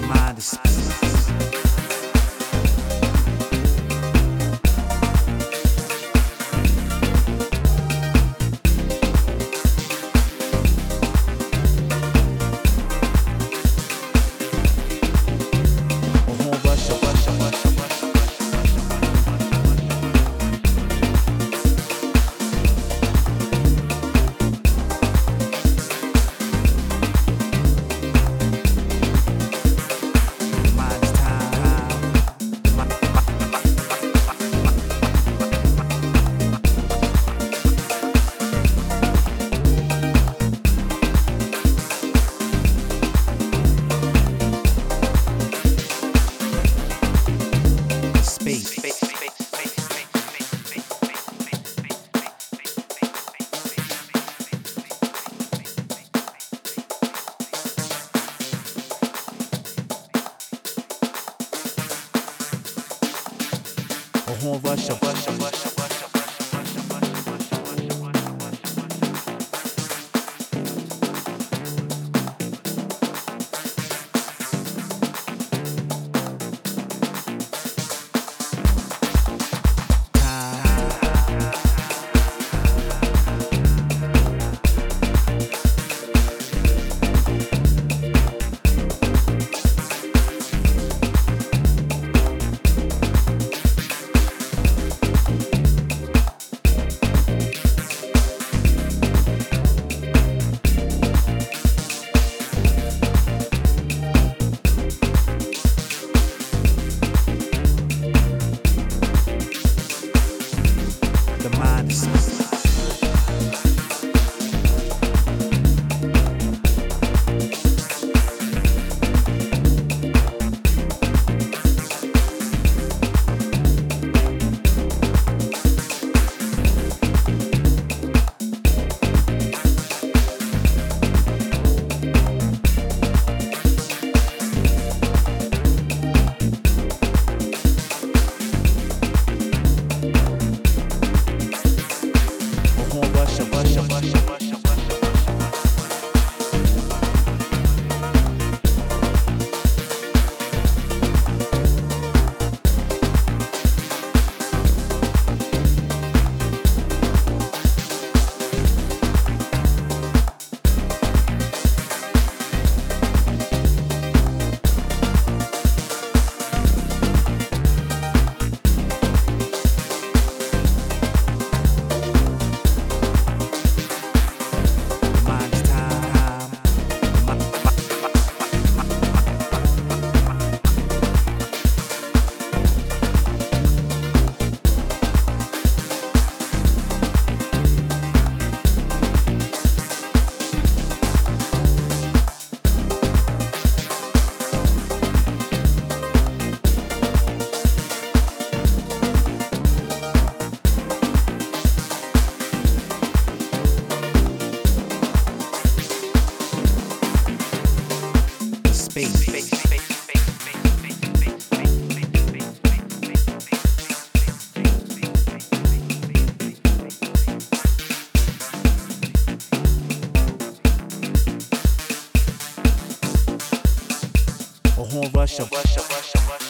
the mind is horn rusher, rusher, rusher, rusher. a horn rush up.